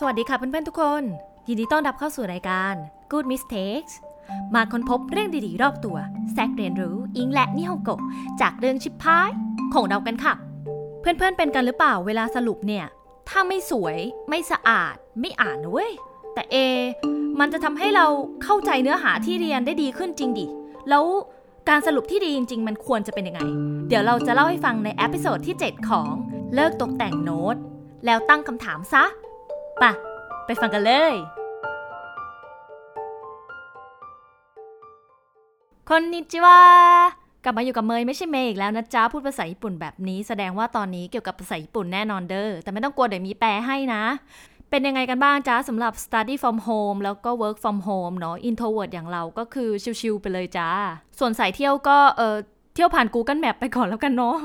สวัสดีค่ะเพื่อนๆทุกคน ยินดีต้อนรับเข้าสู่รายการ Good Mistakes มาค้นพบเรื่องดีๆ รอบตัวแซกเรียนรู้อิงและนิฮงโกจากเรื่องชิบหายของเรากันค่ะ เพื่อนๆเป็นกันหรือเปล่าเวลาสรุปเนี่ย ถ้าไม่สวยไม่สะอาดไม่อ่านนะเว้ย แต่เอ มันจะทำให้เราเข้าใจเนื้อหาที่เรียนได้ดีขึ้นจริงดิ แล้วการสรุปที่ดีจริงๆ มันควรจะเป็นยังไง เดี๋ยวเราจะเล่าให้ฟังใน episode ที่ 7 ของเลิกตกแต่งโน้ต แล้วตั้งคำถามซะ ปะไปฟังกันเลย คนนิจิวากลับมาอยู่กับเมยไม่ใช่เมย์อีกแล้วนะจ๊ะ พูดภาษาญี่ปุ่นแบบนี้แสดงว่าตอนนี้เกี่ยวกับภาษาญี่ปุ่นแน่นอนเด้อ แต่ไม่ต้องกลัวเดี๋ยวมีแปลให้นะเป็นยังไงกันบ้างจ๊ะสำหรับ study from home แล้วก็ work from home เนาะ introvert อย่างเราก็คือชิลๆไปเลยจ้า ส่วนสายเที่ยวก็เออเที่ยวผ่าน Google Map ไปก่อนแล้วกันเนาะ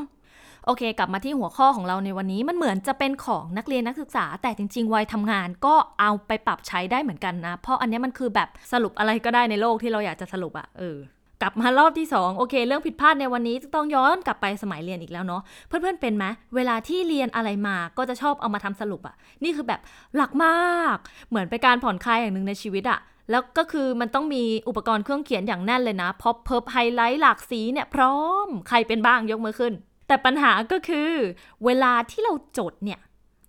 โอเค กลับมาที่หัวข้อของเราในวันนี้มันเหมือนจะเป็นของนักเรียนนักศึกษา แต่จริง ๆ วัยทำงานก็เอาไปปรับใช้ได้เหมือนกันนะ เพราะอันนี้มันคือแบบสรุปอะไรก็ได้ในโลกที่เราอยากจะสรุปอะเออกลับมารอบที่ 2 โอเค เรื่องผิดพลาดในวันนี้ต้องย้อนกลับไปสมัยเรียนอีกแล้วเนาะเพื่อนๆเป็นไหมเวลาที่เรียนอะไรมาก็จะชอบเอามาทำสรุปอะนี่คือแบบหลักมาก เหมือนเป็นการผ่อนคลายอย่างหนึ่งในชีวิตอะแล้วก็คือมันต้องมีอุปกรณ์เครื่องเขียนอย่างแน่นเลยนะพอเพิบไฮไลท์หลากสีเนี่ยพร้อมใครเป็นบ้างยกมือขึ้น แต่ปัญหาก็คือ เวลาที่เราจดเนี่ย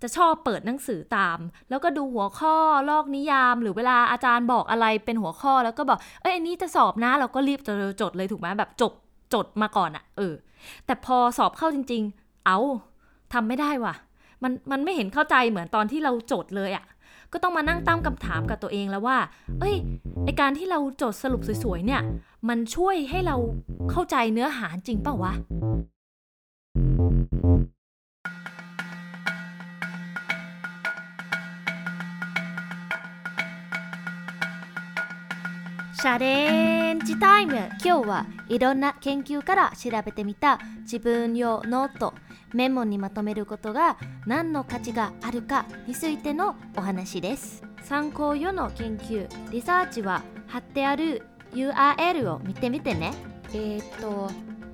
จะชอบเปิดหนังสือตาม แล้วก็ดูหัวข้อลอกนิยาม หรือเวลาอาจารย์บอกอะไรเป็นหัวข้อแล้วก็บอก เอ้ยอันนี้จะสอบนะ เราก็รีบจะจดเลยถูกไหมแบบจบจดมาก่อนอะเออ แต่พอสอบเข้าจริง ๆ เอาทำไม่ได้ว่ะ มันมันไม่เห็นเข้าใจเหมือนตอนที่เราจดเลยอะก็ต้องมานั่งตั้งคำถามกับตัวเองแล้วว่า เอ้ย ไอการที่เราจดสรุปสวยๆเนี่ย มันช่วยให้เราเข้าใจเนื้อหาจริงเปล่าวะ チャレンジタイム。今日はいろんな研究から調べてみた自分用ノートメモにまとめることが何の価値があるかについてのお話です。参考用の研究リサーチは貼ってある URL を見てみてね。えー、っと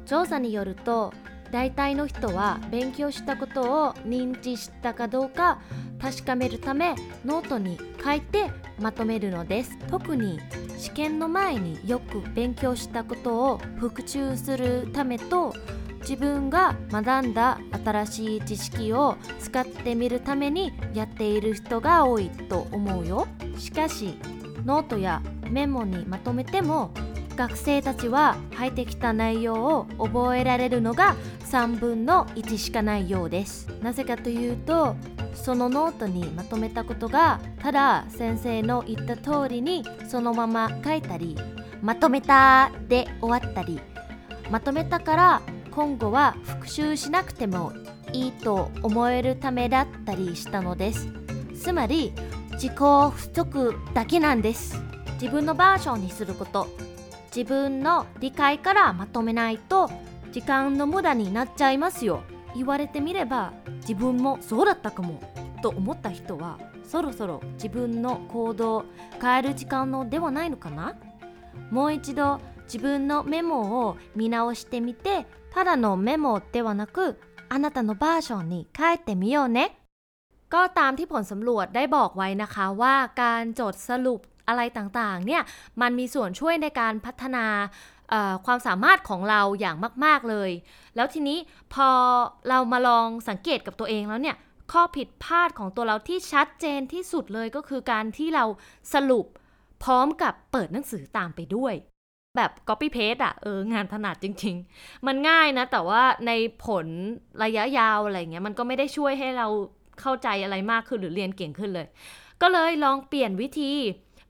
調査によると大体の人は勉強したことを認知したかどうか確かめるためノートに書いてまとめるのです。特に試験の前によく勉強したことを復習するためと自分が学んだ新しい知識を使ってみるためにやっている人が多いと思うよ。しかしノートやメモにまとめても学生たちは入ってきた内容を覚えられるのが3分の1しかないようです。なぜかというとそのノートにまとめたことがただ先生の言った通りにそのまま書いたりまとめたで終わったりまとめたから今後は復習しなくてもいいと思えるためだったりしたのです。つまり自己不足だけなんです。自分のバージョンにすること。自分の理解からまとめないと時間の無駄になっちゃいますよ言われてみれば自分もそうだったかもと思った人はそろそろ自分の行動を変える時間のではないのかなもう一度自分のメモを見直してみてただのメモではなくあなたのバージョンに変えてみようねก็ตามที่ผลสำรวจได้บอกไว้นะคะว่าการจดสรุป อะไรต่างๆเนี่ยมันมีส่วนช่วยในการพัฒนาความสามารถของเราอย่างมาก ๆเลย แล้วทีนี้พอเรามาลองสังเกตกับตัวเองแล้วเนี่ยข้อผิดพลาดของตัวเราที่ชัดเจนที่สุดเลยก็คือการที่เราสรุปพร้อมกับเปิดหนังสือตามไปด้วย แบบ copy paste อะเอองานถนัดจริง ๆ มันง่ายนะ แต่ว่าในผลระยะยาวอะไรเงี้ยมันก็ไม่ได้ช่วยให้เราเข้าใจอะไรมากขึ้นหรือเรียนเก่งขึ้นเลย ก็เลยลองเปลี่ยนวิธี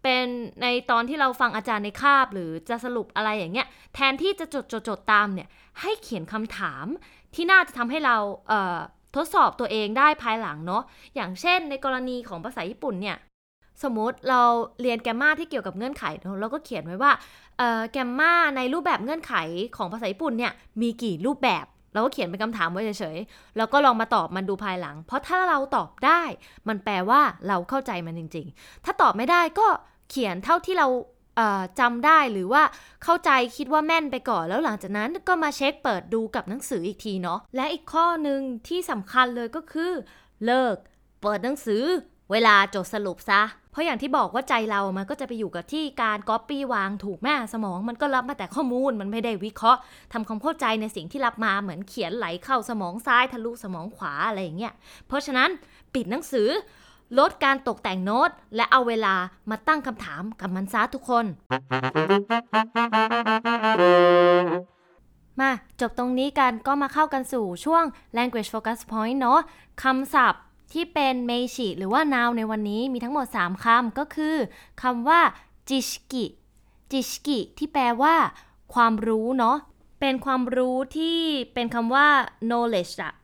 เป็นในตอนที่เราฟังอาจารย์ในคาบ หรือจะสรุปอะไรอย่างเงี้ยแทนที่จะจดจดจดตามเนี่ยให้เขียนคำถามที่น่าจะทำให้เราเทดสอบตัวเองได้ภายหลังเนาะอย่างเช่นในกรณีของภาษาญี่ปุ่นเนี่ยสมมติเราเรียนแกมมาที่เกี่ยวกับเงื่อนไขเราก็เขียนไว้ว่าแกมมาในรูปแบบเงื่อนไขของภาษาญี่ปุ่นเนี่ยมีกี่รูปแบบ เราก็เขียนเป็นคำถามไว้เฉยๆ แล้วก็ลองมาตอบมันดูภายหลัง เพราะถ้าเราตอบได้ มันแปลว่าเราเข้าใจมันจริง ๆ ถ้าตอบไม่ได้ก็เขียนเท่าที่เราจำได้หรือว่าเข้าใจคิดว่าแม่นไปก่อน แล้วหลังจากนั้นก็มาเช็คเปิดดูกับหนังสืออีกทีเนาะและอีกข้อหนึ่งที่สำคัญเลยก็คือ เลิก เปิดหนังสือ เวลาจดสรุปซะ เพราะอย่างที่บอกว่าใจเรามันก็จะไปอยู่กับที่การก๊อปปี้วางถูกแม่สมอง มันก็รับมาแต่ข้อมูลมันไม่ได้วิเคราะห์ทำความเข้าใจในสิ่งที่รับมาเหมือนเขียนไหลเข้าสมองซ้ายทะลุสมองขวาอะไรอย่างเงี้ย เพราะฉะนั้นปิดหนังสือ ลดการตกแต่งโน้ต และเอาเวลามาตั้งคำถามกับมันซะทุกคน มาจบตรงนี้กันก็มาเข้ากันสู่ช่วง language focus point เนาะคำศัพท์ ที่เป็นเมชิหรือว่า noun ในวันนี้มีทั้งหมด 3คำก็คือคำว่าจิชกิจิชกิที่แปลว่า ความรู้เนาะเป็นความรู้ที่เป็นคำว่า knowledge อะ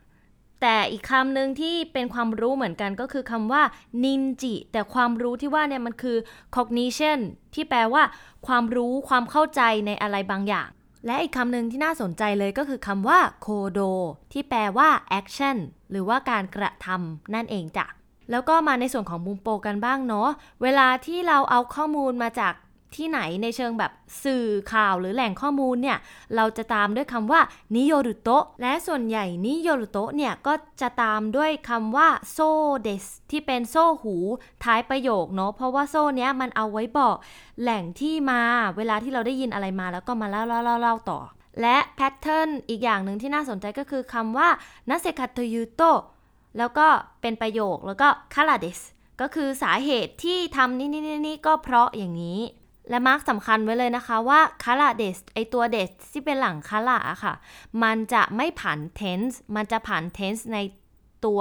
แต่อีกคำหนึ่งที่เป็นความรู้เหมือนกันก็คือคำว่า ninji แต่ความรู้ที่ว่าเนี่ยมันคือ cognition ที่แปลว่า ความรู้ความเข้าใจในอะไรบางอย่าง และอีกคำหนึ่งที่น่าสนใจเลยก็คือคำว่าโคโดที่แปลว่า action หรือว่าการกระทำนั่นเองจ้ะแล้วก็มาในส่วนของมุมโปรกันบ้างเนาะ เวลาที่เราเอาข้อมูลมาจาก ที่ไหนในเชิงแบบสื่อข่าวหรือแหล่งข้อมูลเนี่ย เราจะตามด้วยคำว่าによると และส่วนใหญ่によると เนี่ย ก็จะตามด้วยคำว่าそうですที่เป็นそう อยู่ท้ายประโยคเนาะเพราะว่าそう เนี้ยมันเอาไว้บอกแหล่งที่มาเวลาที่เราได้ยินอะไรมาแล้วก็มาเล่าเล่าเล่าเล่าต่อ และแพทเทิร์นอีกอย่างหนึ่งที่น่าสนใจก็คือคำว่าなぜかというとแล้วก็เป็นประโยคแล้วก็からですก็คือสาเหตุที่ทำนี่นี่นี่ก็เพราะอย่างนี้ และ mark สำคัญไว้เลยนะคะว่าからです ไอตัว です ที่เป็นหลัง から อะค่ะ มันจะไม่ผัน tense มันจะผัน tense ในตัว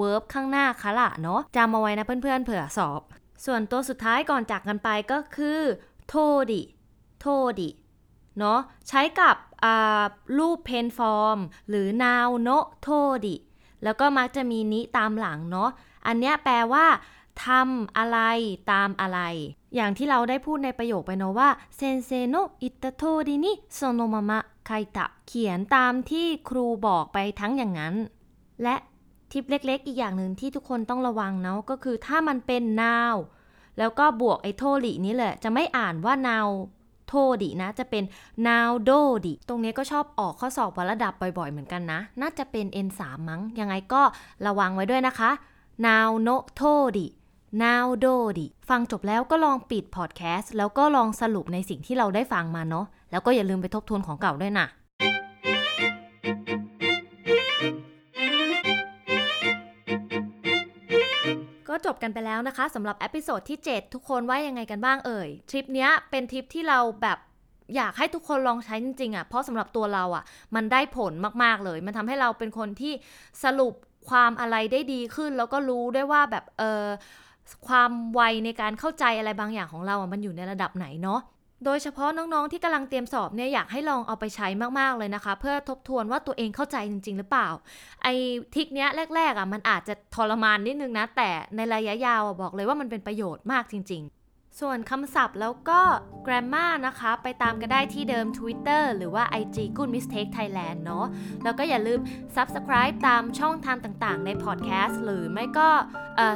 verb ข้างหน้า から เนาะจำเอาไว้นะเพื่อนๆเผื่อสอบ ส่วนตัวสุดท้ายก่อนจากกันไปก็คือโทดิโทดิเนาะใช้กับรูป plain form หรือ now โนโทดิแล้วก็มักจะมีนิตามหลังเนาะอันเนี้ยแปลว่า ทำอะไรตามอะไร อย่างที่เราได้พูดในประโยคไปเนาะว่า先生の言ったとおりにそのまま書いた เขียนตามที่ครูบอกไปทั้งอย่างนั้น และทิปเล็กๆ อีกอย่างหนึ่งที่ทุกคนต้องระวังเนาะก็คือถ้ามันเป็น noun แล้วก็บวกไอ้ とおり นี้แหละ จะไม่อ่านว่า noun とおり นะ จะเป็น noun どおり ตรงนี้ก็ชอบออกข้อสอบวัดระดับบ่อยๆ เหมือนกันนะ น่าจะเป็น N3 มั้ง ยังไงก็ระวังไว้ด้วยนะคะ now no โทดิ now do ดิฟังจบแล้วก็ลองปิดพอดแคสต์แล้วก็ลองสรุปในสิ่งที่เราได้ฟังมาเนาะแล้วก็อย่าลืมไปทบทวนของเก่าด้วยนะก็จบกันไปแล้วนะคะสำหรับ episode ที่ 7 ทุกคนว่ายังไงกันบ้างเอ่ย ทริปเนี้ยเป็นทริปที่เราแบบอยากให้ทุกคนลองใช้จริงๆอะ่ะ เพราะสำหรับตัวเราอะ่ะ มันได้ผลมากๆเลย มันทำให้เราเป็นคนที่สรุปความอะไรได้ดีขึ้น แล้วก็รู้ด้วยว่าแบบเออ ความไวในการเข้าใจอะไรบางอย่างของเราอะมันอยู่ในระดับไหนเนาะโดยเฉพาะน้องๆที่กำลังเตรียมสอบเนี่ยอยากให้ลองเอาไปใช้มากๆเลยนะคะ เพื่อทบทวนว่าตัวเองเข้าใจจริง ๆ หรือเปล่า ไอ้ทิกเนี้ยแรกๆอะมันอาจจะทรมานนิดนึงนะ แต่ในระยะยาวบอกเลยว่ามันเป็นประโยชน์มากจริง ๆ ส่วนคำศัพท์แล้วก็ grammar นะคะ ไปตามกันได้ที่เดิม Twitter หรือว่า IG Good Mistake Thailand เนาะแล้วก็อย่าลืม subscribe ตามช่องทางต่างๆ ใน podcast หรือไม่ก็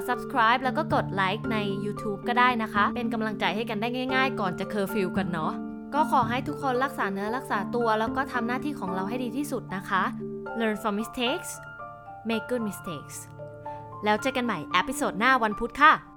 subscribe แล้วก็กดไลค์ใน YouTube ก็ได้นะคะ เป็นกำลังใจให้กันได้ง่าย ๆ ก่อนจะเคอร์ฟิวกันเนาะก็ขอให้ทุกคนรักษาเนื้อรักษาตัว แล้วก็ทำหน้าที่ของเราให้ดีที่สุดนะคะ learn from mistakes make good mistakes แล้วเจอกันใหม่เอพิโซดหน้าวันพุธค่ะ